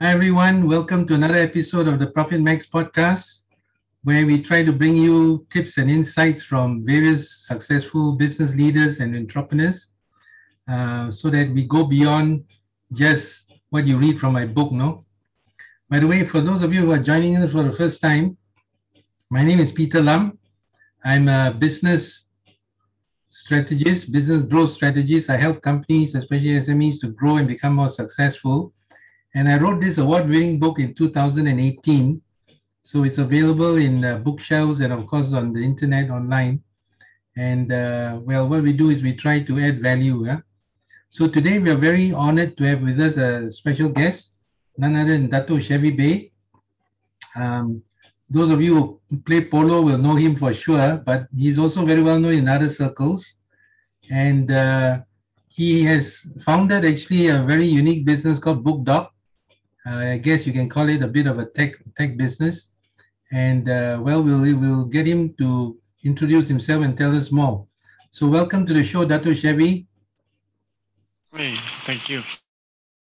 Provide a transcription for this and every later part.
Hi, everyone. Welcome to another episode of the Profit Max podcast, where we try to bring you tips and insights from various successful business leaders and entrepreneurs uh, so that we go beyond just what you read from my book. No? By the way, for those of you who are joining us for the first time, my name is Peter Lam. I'm a business strategist, business growth strategist. I help companies, especially SMEs, to grow and become more successful. And I wrote this award winning book in 2018. So it's available in uh, bookshelves and, of course, on the internet online. And uh, well, what we do is we try to add value. Yeah? So today we are very honored to have with us a special guest, none other than Dato Chevy Beh. Um, those of you who play polo will know him for sure, but he's also very well known in other circles. And uh, he has founded actually a very unique business called Book BookDoc. I guess you can call it a bit of a tech tech business. And uh, well, we'll we'll get him to introduce himself and tell us more. So welcome to the show, Dato Chevy. Hey, thank you.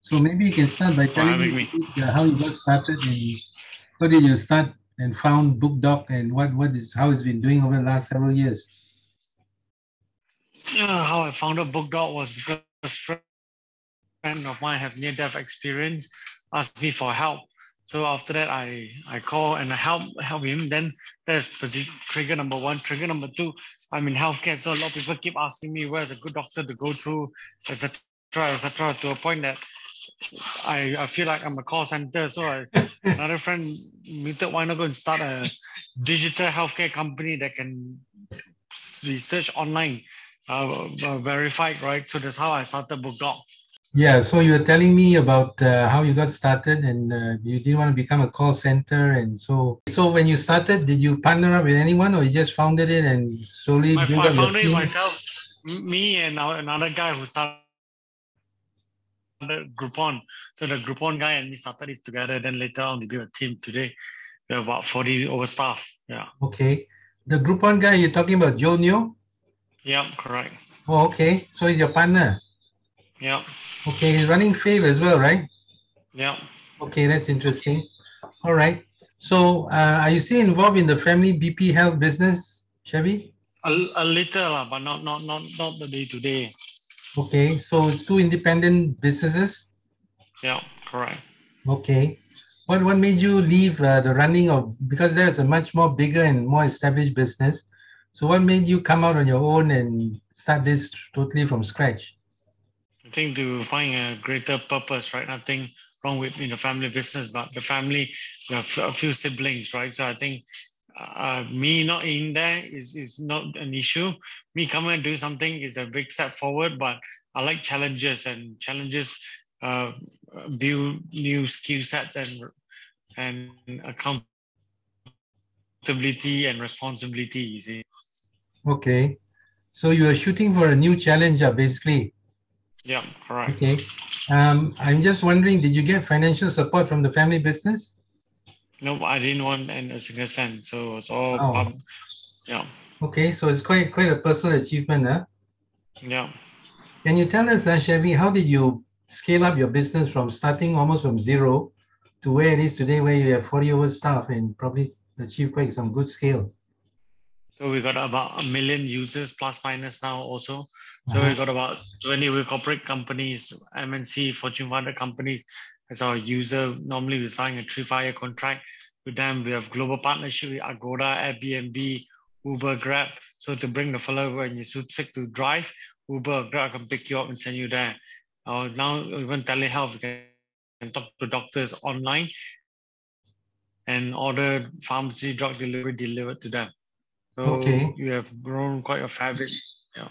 So maybe you can start by telling me, how you got started and how did you start and found BookDoc and what what is how it's been doing over the last several years? Uh, how I founded BookDoc was because a friend of mine have near-death experience, asked me for help. So after that, I I call and I help help him. Then that's trigger number one. Trigger number two, I'm in healthcare, so a lot of people keep asking me where's a good doctor to go through, etc., etc. To a point that I, I feel like I'm a call center. So I, another friend meted, why not go and start a digital healthcare company that can research online, uh, uh, verified, right? So that's how I started BookDoc. Yeah, so you were telling me about uh, how you got started and uh, you didn't want to become a call center. And so, so when you started, did you partner up with anyone or you just founded it and slowly My, built I founded it myself, me and another guy who started Groupon. So the Groupon guy and me started it together. Then later on, we built a team today. We have about 40 over staff. Yeah. Okay. The Groupon guy, you're talking about Joel Neoh? Yep, correct. Oh, okay. So he's your partner? Yep. Okay, he's running Fave as well, right? Yep. Okay, that's interesting. All right. So uh, are you still involved in the family BP health business, Chevy? A, a little, but not not not not the day to day. Okay, so two independent businesses? Yeah, correct. Okay. What, what made you leave uh, the running of, because there's a much more bigger and more established business. So what made you come out on your own and start this totally from scratch? I think to find a greater purpose, right? Nothing wrong with in the family business, but the family, we have a few siblings, right? So I think uh, me not in there is, is not an issue. Me coming and doing something is a big step forward, but I like challenges and challenges uh, build new skill sets and and accountability and responsibility. You see. Okay, so you are shooting for a new challenge, uh, basically. Yeah, correct. Okay, um, I'm just wondering, did you get financial support from the family business? No, I didn't want a single cent. So it's all, oh. yeah. Okay, so it's quite quite a personal achievement, huh? Yeah. Can you tell us, uh, Chevy, how did you scale up your business from starting almost from zero to where it is today, where you have 40 over staff and probably achieve quite some good scale? So we got about a million users plus minus now also. So uh-huh. we got about 20 with corporate companies, MNC, Fortune 500 companies as our user. Normally, we sign a three five year contract with them. We have global partnership with Agoda, Airbnb, Uber, Grab. So to bring the fellow when you're sick to drive, Uber, Grab can pick you up and send you there. Uh, now even telehealth, we can talk to doctors online and order pharmacy drug delivery delivered to them. So okay. you have grown quite a fair bit.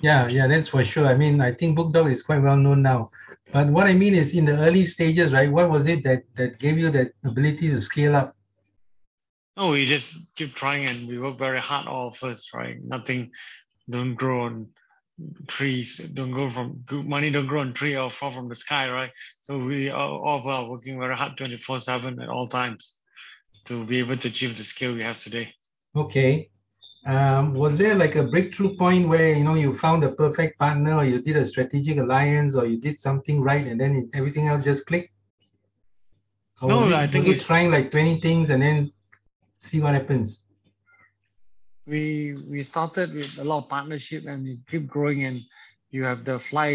Yeah. yeah, that's for sure. I mean, I think BookDoc is quite well known now. But what I mean is in the early stages, right? What was it that that gave you that ability to scale up? No, we just keep trying and we work very hard all first, right? Nothing don't grow on trees, don't go from money don't grow on tree or fall from the sky, right? So we all, all are working very hard 24-7 at all times to be able to achieve the scale we have today. Okay. Um, was there like a breakthrough point where you know you found a perfect partner, or you did a strategic alliance, or you did something right, and then it, everything else just clicked? Or No, it- I think it's- trying like 20 things and then see what happens. we we started with a lot of partnership and we keep growing and you have the fly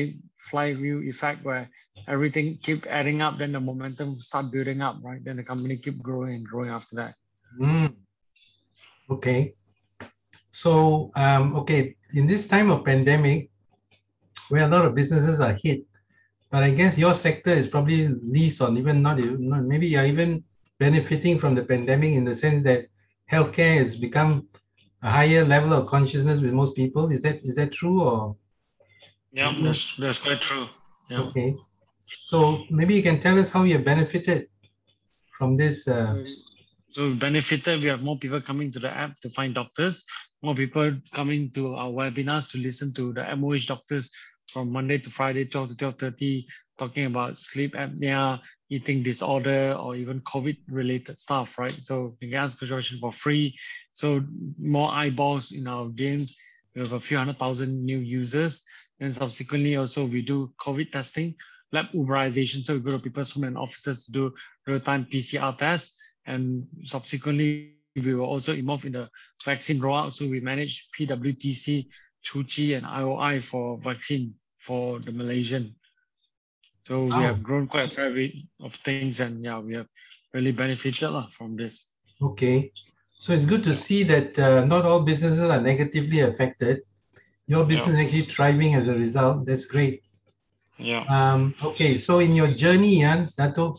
flywheel effect where everything keep adding up then the momentum start building up right then the company keep growing and growing after that Mm. Okay. So, um, okay, in this time of pandemic, where a lot of businesses are hit, but I guess your sector is probably least or even not, not maybe you're even benefiting from the pandemic in the sense that healthcare has become a higher level of consciousness with most people. Is that is that true or yeah that's that's quite true yeah okay? So maybe you can tell us how you benefited from this. Uh, so we benefited we have more people coming to the app to find doctors more people coming to our webinars to listen to the MOH doctors from Monday to Friday 12 to 12:30 talking about sleep apnea eating disorder or even COVID related stuff right? So you can ask a question for free. So more eyeballs in our games we have a few hundred thousand new users. And subsequently also we do COVID testing lab Uberization. So we go to people's home and offices to do real-time PCR tests and subsequently we were also involved in the vaccine rollout. So we managed PWTC, Chuchi, and IOI for vaccine for the Malaysian. So we have grown quite a fair bit of things, and yeah, we have really benefited lah from this. Okay, so it's good to see that uh, not all businesses are negatively affected. Your business is actually thriving as a result. That's great. Yeah, Um, okay, so in your journey, yeah, Dato,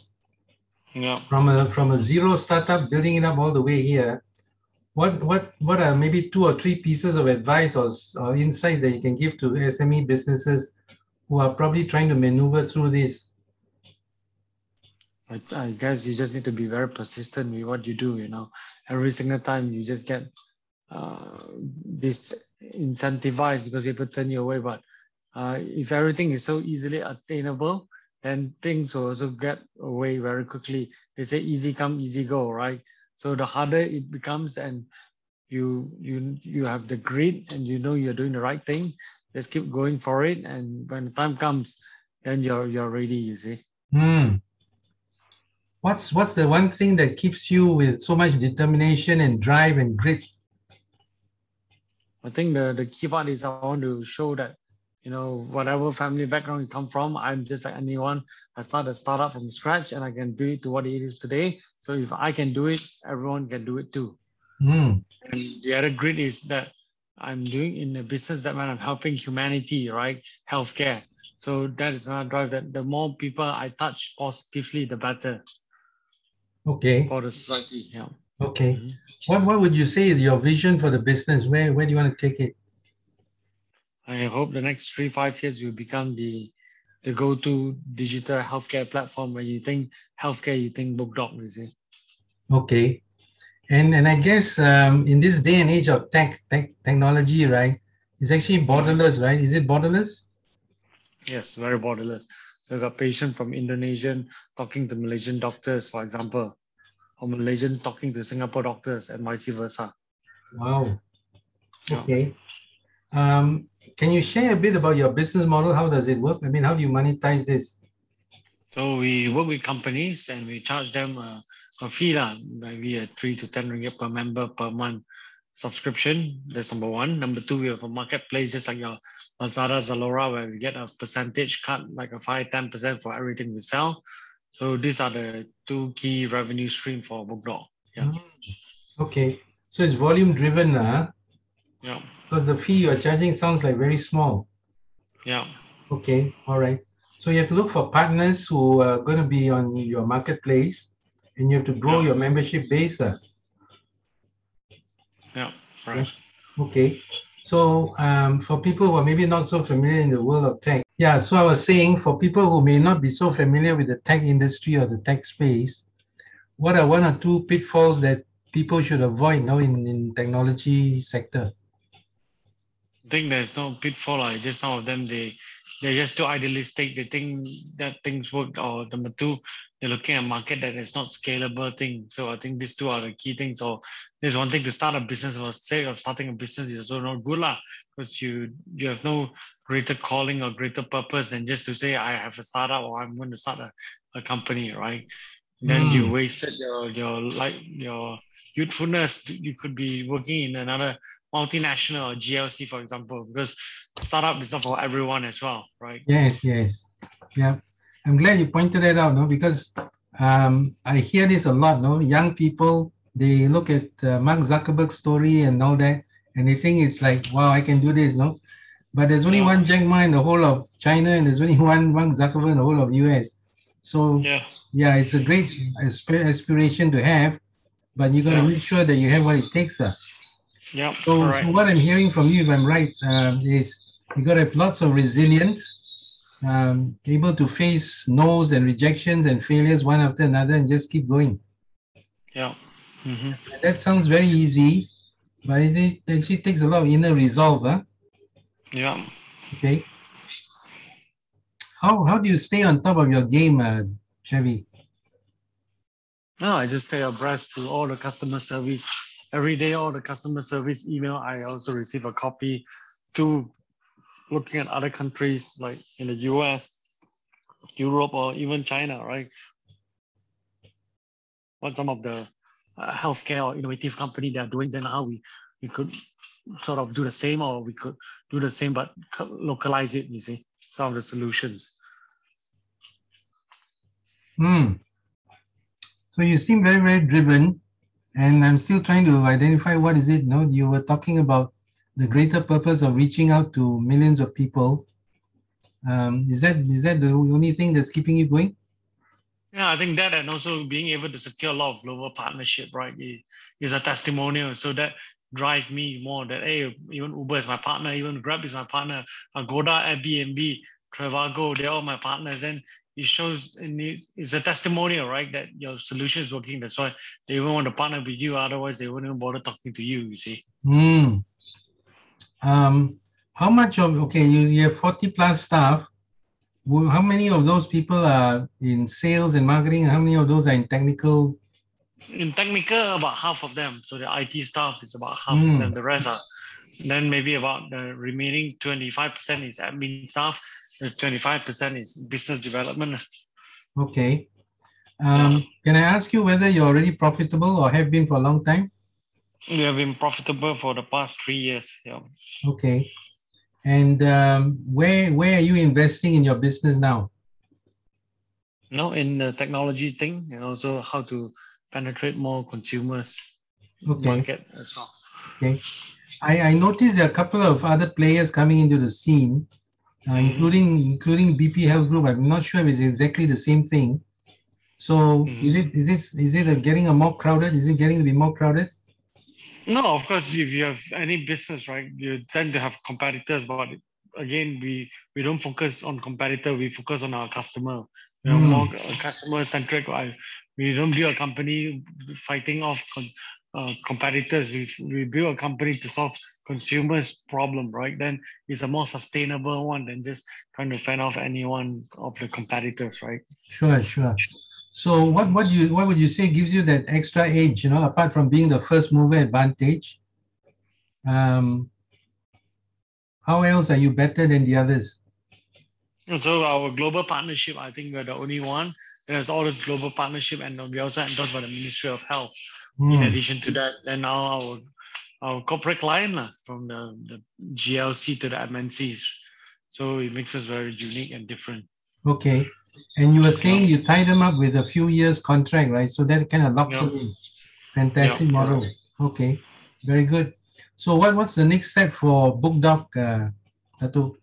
yeah. from a from a zero startup, building it up all the way here, what what what are maybe two or three pieces of advice or, or insights that you can give to SME businesses who are probably trying to maneuver through this? I, I guess you just need to be very persistent with what you do. You know, every single time you just get uh, this incentivized because people turn you away. But uh, if everything is so easily attainable, then things also get away very quickly. They say easy come, easy go, right? So the harder it becomes, and you you you have the grit, and you know you're doing the right thing. Just keep going for it, and when the time comes, then you're you're ready. You see. Hmm. What's what's the one thing that keeps you with so much determination and drive and grit? I think the, the key part is I want to show that, you know, whatever family background you come from, I'm just like anyone. I started a startup from scratch and I can do it to what it is today. So if I can do it, everyone can do it too. Hmm. And the other grit is that I'm doing in a business that when I'm helping humanity, right? Healthcare. So that is another drive that the more people I touch positively, the better Okay. for the society. Yeah. Okay. Mhm. What what would you say is your vision for the business? Where where do you want to take it? I hope the next three, five years will become the the go-to digital healthcare platform when you think healthcare, you think BookDoc, you see. Okay. And and I guess um, in this day and age of tech, tech technology, right? It's actually borderless, right? Is it borderless? Yes, very borderless. So you got patient from Indonesian talking to Malaysian doctors, for example, or Malaysian talking to Singapore doctors and vice versa. Wow. Okay. Um, can you share a bit about your business model? How does it work? I mean, how do you monetize this? So we work with companies and we charge them a, a fee, lah, maybe a three to 10 ringgit per member per month subscription. That's number one. Number two, we have a marketplace just like your Lazada, Zalora, where we get a percentage cut, like a 5 10% for everything we sell. So these are the two key revenue stream for BookDoc. Yeah. Okay. So it's volume driven, huh? Yeah. Because the fee you're charging sounds like very small. Yeah. Okay, all right. So you have to look for partners who are going to be on your marketplace and you have to grow Yeah. your membership base. uh. Yeah. Right. Okay. So um, for people who are maybe not so familiar in the world of tech, yeah, so I was saying for people who may not be so familiar with the tech industry or the tech space, what are one or two pitfalls that people should avoid now in, in technology sector? I think there's no pitfall. Like just some of them, they they're just too idealistic. They think that things work. Or number two, they're looking at market that is not scalable thing. So I think these two are the key things. Or there's one thing to start a business for sake of starting a business is also not good lah, because you you have no greater calling or greater purpose than just to say I have a startup or I'm going to start a, a company, right? then you Mm. wasted your your like your youthfulness. You could be working in another multinational or GLC, for example, because startup is not for everyone as well, right? Yes, yes. Yeah. I'm glad you pointed that out, no, because um, I hear this a lot, no. Young people, they look at uh, Mark Zuckerberg's story and all that, and they think it's like, wow, I can do this, no. But there's only Yeah. one Jack Ma in the whole of China, and there's only one Mark Zuckerberg in the whole of US. So Yeah. yeah, it's a great asp- aspiration to have, but you got to Yeah. make sure that you have what it takes. Uh. Yeah. So, correct. so what I'm hearing from you, if I'm right, um, is you got to have lots of resilience, um, able to face no's and rejections and failures one after another, and just keep going. Yeah. hmm That sounds very easy, but it actually takes a lot of inner resolve. Huh? Yeah. Okay. How how do you stay on top of your game, uh, Chevy? No, I just stay abreast to all the customer service every day. All the customer service email, I also receive a copy to looking at other countries like in the US, Europe, or even China, right? What some of the uh, healthcare or innovative company they are doing, then how we we could sort of do the same, or we could do the same but localize it. You see, some of the solutions. Hmm. So you seem very, very driven, and I'm still trying to identify what is it. No, you were talking about the greater purpose of reaching out to millions of people. Um, is that is that the only thing that's keeping you going? Yeah, I think that and also being able to secure a lot of global partnership, right, is a testimonial. So that drives me more that, hey, even Uber is my partner, even Grab is my partner, Agoda, Airbnb, Trivago, they're all my partners. Then it shows, and it- it's a testimonial, right, that your solution is working. That's why they even want to partner with you. Otherwise, they wouldn't bother talking to you, you see. Hmm. Um, how much of okay? You, you have forty plus staff. How many of those people are in sales and marketing? How many of those are in technical? in technical about half of them so the it staff is about half Mm. of them the rest are then maybe about the remaining 25% is admin staff 25% is business development Okay. Um, can I ask you whether you're already profitable or have been for a long time? we have been profitable for the past three years yeah Okay. And um, where where are you investing in your business now? no in the technology thing and also how to penetrate more consumers Okay. market as well I, I noticed there are a couple of other players coming into the scene, uh, including including BP Health Group. I'm not sure if it's exactly the same thing. So Mhm. is it is it is it a getting a more crowded? Is it getting to be more crowded? No, of course, if you have any business, right, you tend to have competitors. But again, we we don't focus on competitor. We focus on our customer. We are Hmm. more customer centric. We don't build a company fighting off uh, competitors. We we build a company to solve consumers' problem, right? Then it's a more sustainable one than just trying to fend off any one of the competitors, right? Sure, sure. So what what you what would you say gives you that extra edge? You know, apart from being the first mover advantage, um, how else are you better than the others? So our global partnership, I think we're the only one. There's all this global partnership, and we also endorsed by the Ministry of Health. In Hmm, addition to that, then now our our corporate client lah, from the, the GLC to the MNCs. So it makes us very unique and different. Okay. And you were saying you tie them up with a few years contract, right? So that kind of locks them in. Fantastic Yeah, model. Okay, very good. So what, what's the next step for BookDoc, uh, Dato?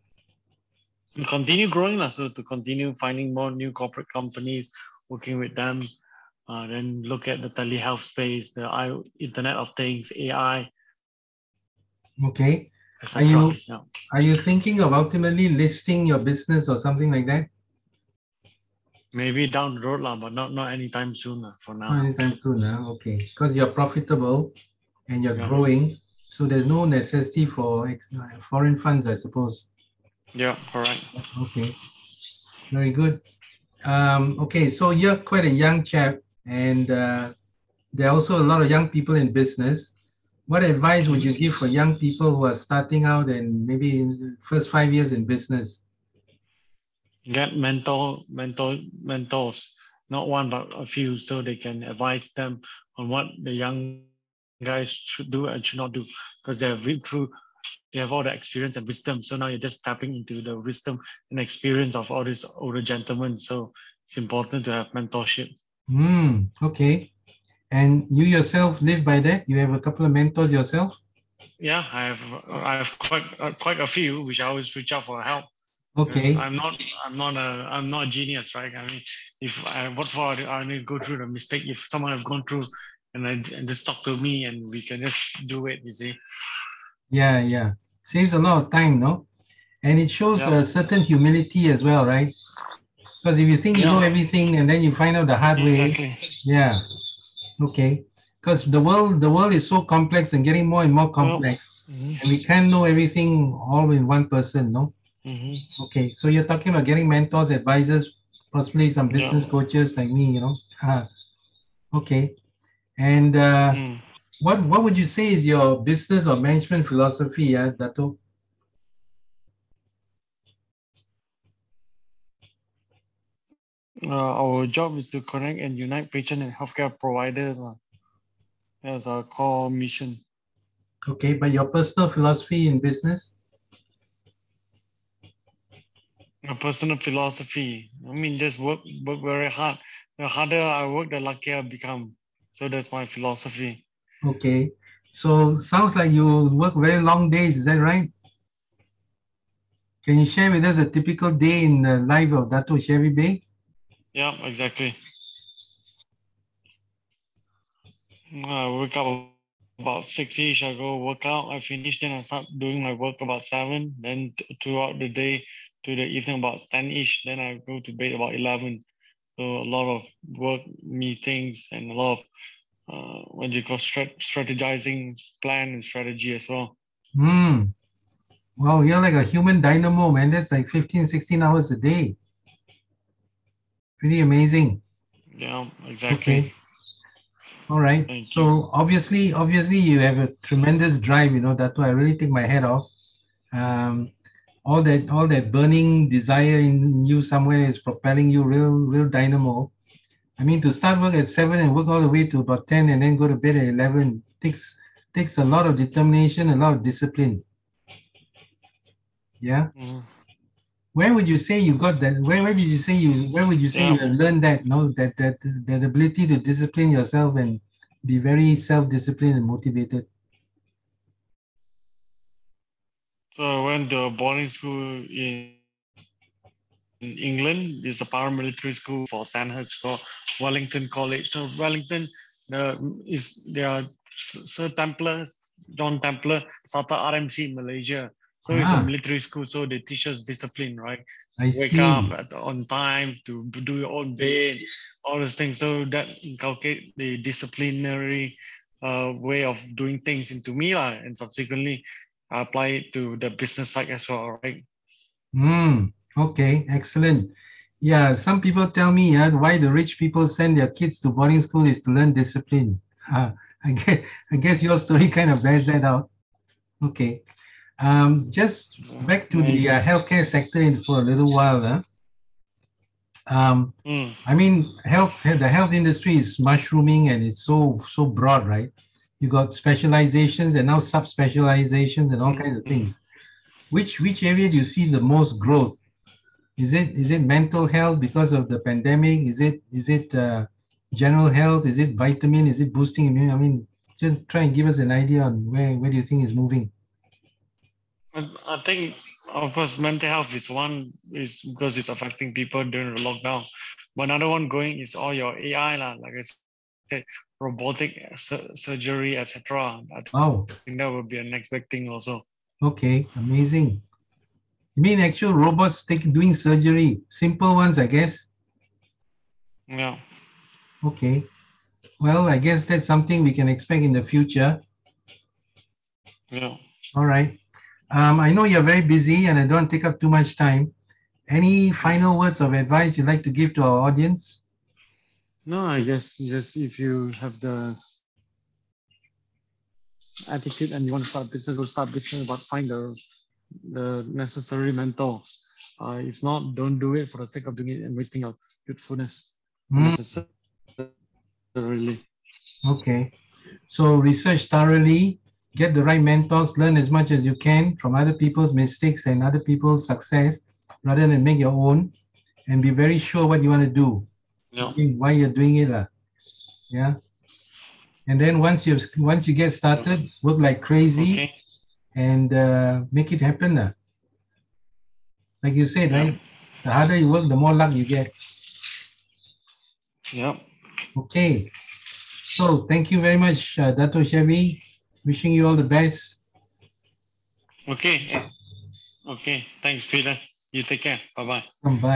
We continue growing, so to continue finding more new corporate companies, working with them, uh, then look at the telehealth space, the I, Internet of Things, AI, Okay. etc. you- Yeah. Are you thinking of ultimately listing your business or something like that? Maybe down the road, lah, but not not anytime soon lah, for now. Anytime soon? Okay. Because you're profitable and you're Yeah. growing, so there's no necessity for ex- foreign funds, I suppose. Yeah, correct. Okay, very good. Um, okay, so you're quite a young chap, and uh, there are also a lot of young people in business. What advice would you give for young people who are starting out and maybe first five years in business? Get mentor, mentor, mentors, not one but a few, so they can advise them on what the young guys should do and should not do because they have been through they have all the experience and wisdom. So now you're just tapping into the wisdom and experience of all these older gentlemen. So it's important to have mentorship. Hmm. okay. And you yourself live by that? You have a couple of mentors yourself? Yeah, I have I have quite uh, quite a few which I always reach out for help. Okay. I'm not I'm not a I'm not a genius, right? I mean, if I what for I need to go through the mistake. If someone have gone through and then and just talk to me and we can just do it, you see. Yeah, yeah. Saves a lot of time, no? And it shows Yeah. a certain humility as well, right? Because if you think you know Yeah. everything and then you find out the hard way, yeah. Okay. Because the world the world is so complex and getting more and more complex. Mhm, And we can't know everything all in one person, no? mhm. Okay. So you're talking about getting mentors, advisors, possibly some Yeah. business coaches like me, you know? Ah. Okay. And uh, Mm. what what would you say is your business or management philosophy, uh, Dato? Uh, our job is to connect and unite patient and healthcare providers. Uh, that's our core mission. Okay, but your personal philosophy in business? My personal philosophy. I mean, just work work very hard. The harder I work, the luckier I become. So that's my philosophy. Okay. So sounds like you work very long days, is that right? Can you share with us a typical day in the life of Dato Chevy Beh? Yeah, exactly. I wake up about six-ish, I go work out, I finish, then I start doing my work about seven, then throughout the day to the evening about 10-ish, then I go to bed about 11. So a lot of work meetings and a lot of uh, what do you call strat- strategizing, plan and strategy as well. Hmm. Wow, you're like a human dynamo, man. That's like 15, 16 hours a day. Pretty amazing. Yeah, exactly. Okay. All right. Thank you. So obviously, obviously you have a tremendous drive, you know, that's why I really take my head off. Um, all that all that burning desire in you somewhere is propelling you real, real dynamo. I mean, to start work at seven and work all the way to about 10 and then go to bed at 11 takes takes a lot of determination, a lot of discipline. Yeah. Mhm. Where would you say you got that? Where, where did you say you, where would you say you learned that, no, that, that, that ability to discipline yourself and be very self-disciplined and motivated? So I went to boarding school in, in England. It's a paramilitary school for Sandhurst called Wellington College. So Wellington uh, is they are Sir Templer, John Templer, started RMC Malaysia. So it's Ah. a military school, so they teach us discipline, right? I Wake see. up at, on time to do your own bed, all those things. So that inculcate the disciplinary uh, way of doing things into me, lah, and subsequently I apply it to the business side as well, right? Hmm. okay, excellent. Yeah, some people tell me uh, why the rich people send their kids to boarding school is to learn discipline. Uh, I guess I guess your story kind of bears that out. Okay. Um, just back to the uh, healthcare sector in- for a little while. Huh? Um, Mm, I mean, health the health industry is mushrooming and it's so so broad, right? You got specializations and now subspecializations and all kinds of things. Which which area do you see the most growth? Is it is it mental health because of the pandemic? Is it is it uh, general health? Is it vitamin? Is it boosting immune? I mean, just try and give us an idea on where where do you think is moving? I, I think, of course, mental health is one is because it's affecting people during the lockdown. But another one going is all your AI, lah, like I said, robotic sur- surgery, etc. I Wow. think that would be a next big thing also. Okay, amazing. You mean actual robots take, doing surgery? Simple ones, I guess. Yeah. Okay. Well, I guess that's something we can expect in the future. Yeah. All right. Um, I know you're very busy and I don't take up too much time. Any final words of advice you'd like to give to our audience? No, I guess just if you have the attitude and you want to start business, go start business, but find the the necessary mentor. Uh, if not, don't do it for the sake of doing it and wasting your youthfulness. Mm, Really. okay. So research thoroughly, get the right mentors, learn as much as you can from other people's mistakes and other people's success rather than make your own and be very sure what you want to do, Yeah. why you're doing it. lah. Yeah. And then once you once you get started, work like crazy Okay. and uh, make it happen. lah. Like you said, Yeah. right? The harder you work, the more luck you get. Yeah. Okay. So thank you very much, uh, Dato Chevy. Wishing you all the best. Okay. Okay. Thanks, Peter. You take care. Bye bye. Bye.